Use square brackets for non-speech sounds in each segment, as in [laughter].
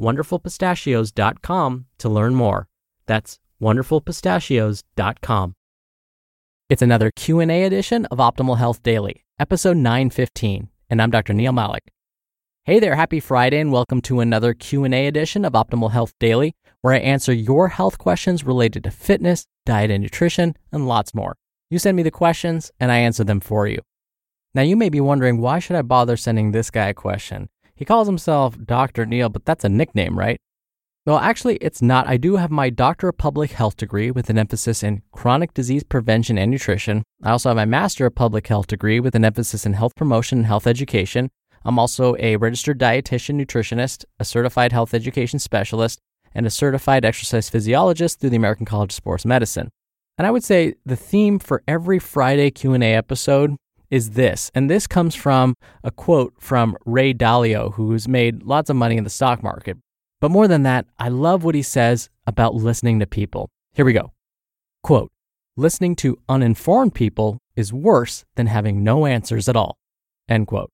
wonderfulpistachios.com to learn more. That's wonderfulpistachios.com. It's another Q&A edition of Optimal Health Daily, episode 915, and I'm Dr. Neal Malik. Hey there, happy Friday and welcome to another Q&A edition of Optimal Health Daily, where I answer your health questions related to fitness, diet and nutrition, and lots more. You send me the questions and I answer them for you. Now you may be wondering why should I bother sending this guy a question? He calls himself Dr. Neal, but that's a nickname, right? Well, actually, it's not. I do have my Doctor of Public Health degree with an emphasis in chronic disease prevention and nutrition. I also have my Master of Public Health degree with an emphasis in health promotion and health education. I'm also a registered dietitian nutritionist, a certified health education specialist, and a certified exercise physiologist through the American College of Sports Medicine. And I would say the theme for every Friday Q&A episode is this. And this comes from a quote from Ray Dalio, who's made lots of money in the stock market. But more than that, I love what he says about listening to people. Here we go. Quote Listening to uninformed people is worse than having no answers at all. End quote.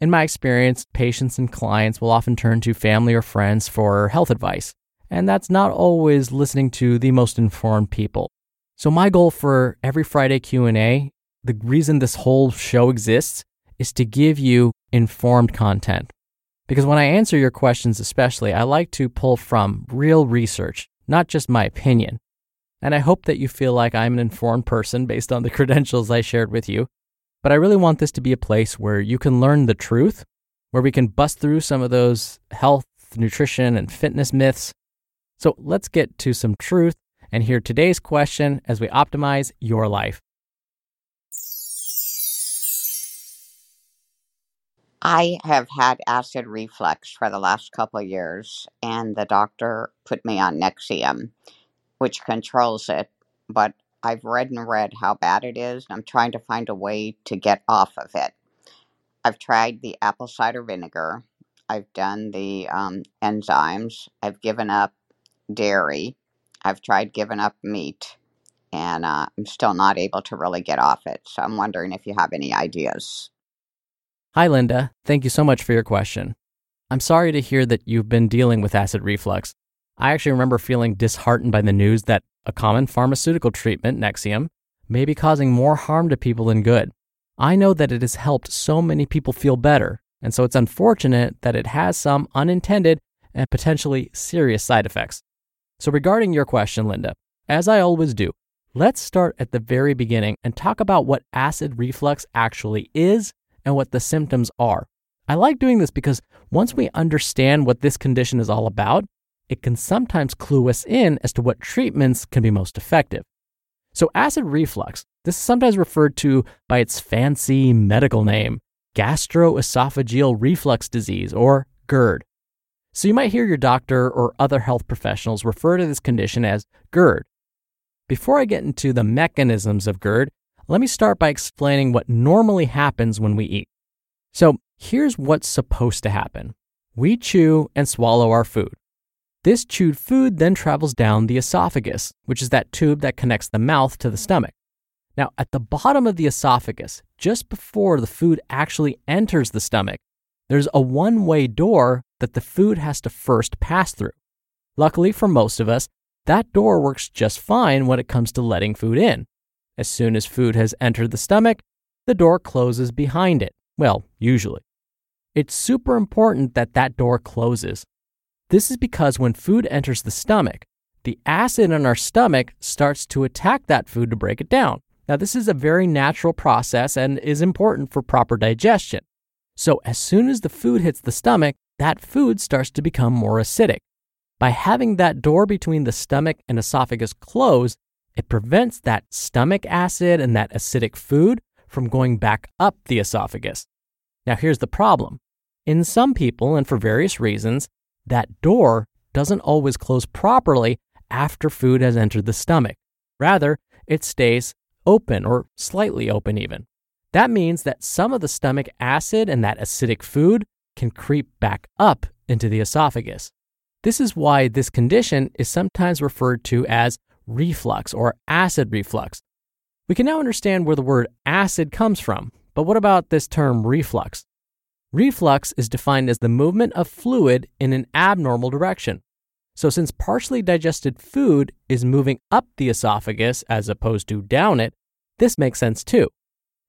In my experience, patients and clients will often turn to family or friends for health advice, and that's not always listening to the most informed people. So my goal for every Friday Q&A, the reason this whole show exists is to give you informed content because when I answer your questions, especially, I like to pull from real research, not just my opinion. And I hope that you feel like I'm an informed person based on the [laughs] credentials I shared with you. But I really want this to be a place where you can learn the truth, where we can bust through some of those health, nutrition, and fitness myths. So let's get to some truth and hear today's question as we optimize your life. I have had acid reflux for the last couple years, and the doctor put me on Nexium, which controls it. But I've read and read how bad it is, and I'm trying to find a way to get off of it. I've tried the apple cider vinegar, I've done the um, enzymes, I've given up dairy, I've tried giving up meat, and uh, I'm still not able to really get off it. So I'm wondering if you have any ideas. Hi, Linda. Thank you so much for your question. I'm sorry to hear that you've been dealing with acid reflux. I actually remember feeling disheartened by the news that a common pharmaceutical treatment, Nexium, may be causing more harm to people than good. I know that it has helped so many people feel better, and so it's unfortunate that it has some unintended and potentially serious side effects. So, regarding your question, Linda, as I always do, let's start at the very beginning and talk about what acid reflux actually is and what the symptoms are. I like doing this because once we understand what this condition is all about, it can sometimes clue us in as to what treatments can be most effective. So, acid reflux, this is sometimes referred to by its fancy medical name, gastroesophageal reflux disease, or GERD. So, you might hear your doctor or other health professionals refer to this condition as GERD. Before I get into the mechanisms of GERD, let me start by explaining what normally happens when we eat. So, here's what's supposed to happen we chew and swallow our food. This chewed food then travels down the esophagus, which is that tube that connects the mouth to the stomach. Now, at the bottom of the esophagus, just before the food actually enters the stomach, there's a one way door that the food has to first pass through. Luckily for most of us, that door works just fine when it comes to letting food in. As soon as food has entered the stomach, the door closes behind it. Well, usually. It's super important that that door closes. This is because when food enters the stomach, the acid in our stomach starts to attack that food to break it down. Now, this is a very natural process and is important for proper digestion. So, as soon as the food hits the stomach, that food starts to become more acidic. By having that door between the stomach and esophagus closed, it prevents that stomach acid and that acidic food from going back up the esophagus. Now, here's the problem. In some people, and for various reasons, that door doesn't always close properly after food has entered the stomach. Rather, it stays open or slightly open, even. That means that some of the stomach acid and that acidic food can creep back up into the esophagus. This is why this condition is sometimes referred to as reflux or acid reflux. We can now understand where the word acid comes from, but what about this term reflux? Reflux is defined as the movement of fluid in an abnormal direction. So, since partially digested food is moving up the esophagus as opposed to down it, this makes sense too.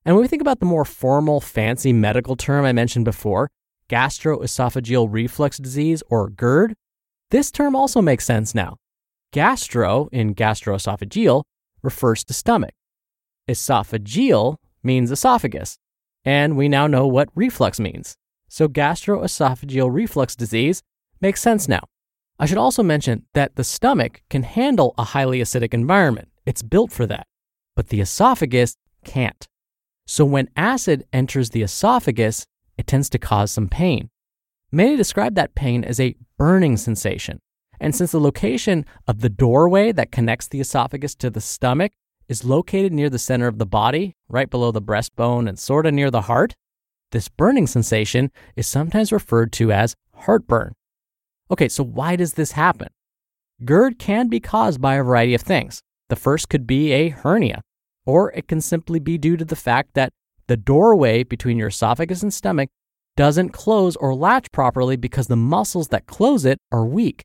And when we think about the more formal, fancy medical term I mentioned before, gastroesophageal reflux disease or GERD, this term also makes sense now. Gastro in gastroesophageal refers to stomach. Esophageal means esophagus. And we now know what reflux means. So gastroesophageal reflux disease makes sense now. I should also mention that the stomach can handle a highly acidic environment. It's built for that. But the esophagus can't. So when acid enters the esophagus, it tends to cause some pain. Many describe that pain as a burning sensation. And since the location of the doorway that connects the esophagus to the stomach is located near the center of the body, right below the breastbone and sort of near the heart, this burning sensation is sometimes referred to as heartburn. Okay, so why does this happen? GERD can be caused by a variety of things. The first could be a hernia, or it can simply be due to the fact that the doorway between your esophagus and stomach doesn't close or latch properly because the muscles that close it are weak.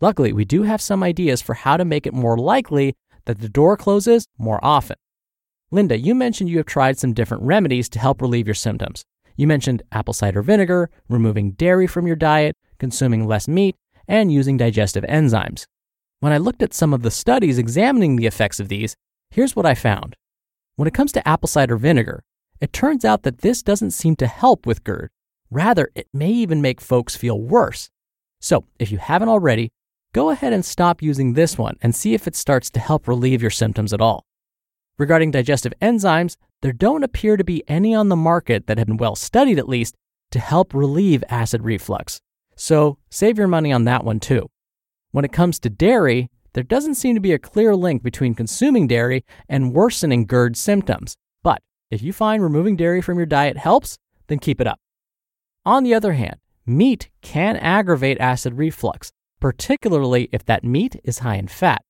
Luckily, we do have some ideas for how to make it more likely that the door closes more often. Linda, you mentioned you have tried some different remedies to help relieve your symptoms. You mentioned apple cider vinegar, removing dairy from your diet, consuming less meat, and using digestive enzymes. When I looked at some of the studies examining the effects of these, here's what I found. When it comes to apple cider vinegar, it turns out that this doesn't seem to help with GERD. Rather, it may even make folks feel worse. So, if you haven't already, go ahead and stop using this one and see if it starts to help relieve your symptoms at all. Regarding digestive enzymes, there don't appear to be any on the market that have been well studied, at least, to help relieve acid reflux. So save your money on that one too. When it comes to dairy, there doesn't seem to be a clear link between consuming dairy and worsening GERD symptoms. But if you find removing dairy from your diet helps, then keep it up. On the other hand, meat can aggravate acid reflux, particularly if that meat is high in fat.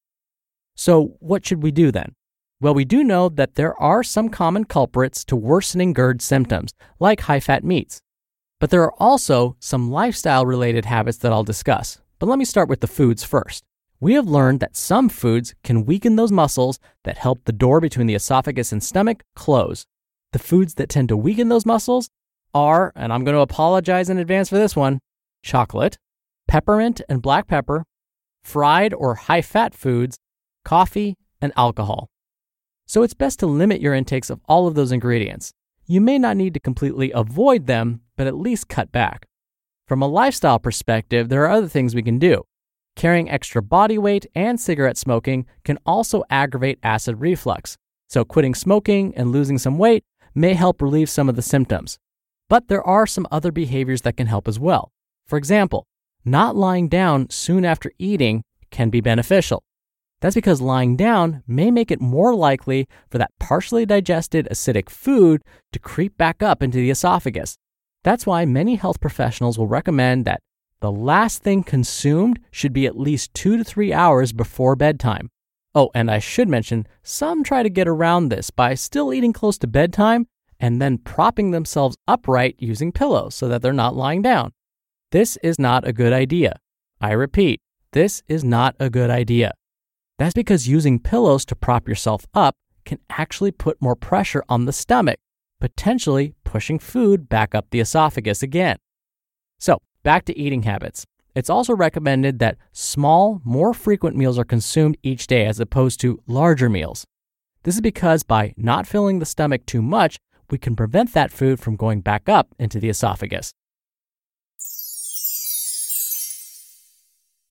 So, what should we do then? Well, we do know that there are some common culprits to worsening GERD symptoms, like high fat meats. But there are also some lifestyle related habits that I'll discuss. But let me start with the foods first. We have learned that some foods can weaken those muscles that help the door between the esophagus and stomach close. The foods that tend to weaken those muscles are, and I'm going to apologize in advance for this one chocolate, peppermint and black pepper, fried or high fat foods, coffee, and alcohol. So it's best to limit your intakes of all of those ingredients. You may not need to completely avoid them, but at least cut back. From a lifestyle perspective, there are other things we can do. Carrying extra body weight and cigarette smoking can also aggravate acid reflux. So, quitting smoking and losing some weight may help relieve some of the symptoms. But there are some other behaviors that can help as well. For example, not lying down soon after eating can be beneficial. That's because lying down may make it more likely for that partially digested acidic food to creep back up into the esophagus. That's why many health professionals will recommend that the last thing consumed should be at least two to three hours before bedtime. Oh, and I should mention, some try to get around this by still eating close to bedtime and then propping themselves upright using pillows so that they're not lying down. This is not a good idea. I repeat, this is not a good idea. That's because using pillows to prop yourself up can actually put more pressure on the stomach, potentially pushing food back up the esophagus again. So, back to eating habits. It's also recommended that small, more frequent meals are consumed each day as opposed to larger meals. This is because by not filling the stomach too much, we can prevent that food from going back up into the esophagus.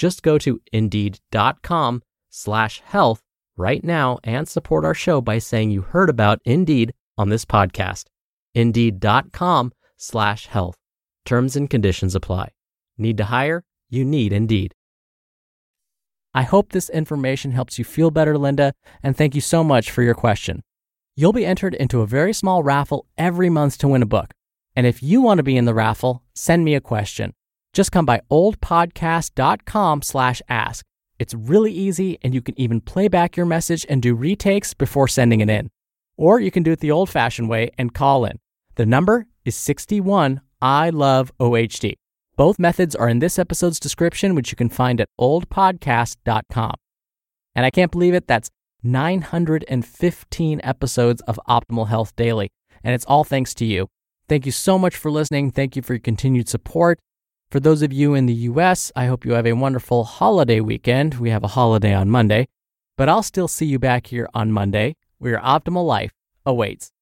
Just go to indeed.com slash health right now and support our show by saying you heard about Indeed on this podcast. Indeed.com slash health. Terms and conditions apply. Need to hire? You need Indeed. I hope this information helps you feel better, Linda, and thank you so much for your question. You'll be entered into a very small raffle every month to win a book. And if you want to be in the raffle, send me a question. Just come by oldpodcast.com slash ask. It's really easy, and you can even play back your message and do retakes before sending it in. Or you can do it the old fashioned way and call in. The number is 61 I love OHD. Both methods are in this episode's description, which you can find at oldpodcast.com. And I can't believe it, that's 915 episodes of Optimal Health Daily. And it's all thanks to you. Thank you so much for listening. Thank you for your continued support. For those of you in the US, I hope you have a wonderful holiday weekend. We have a holiday on Monday, but I'll still see you back here on Monday where your optimal life awaits.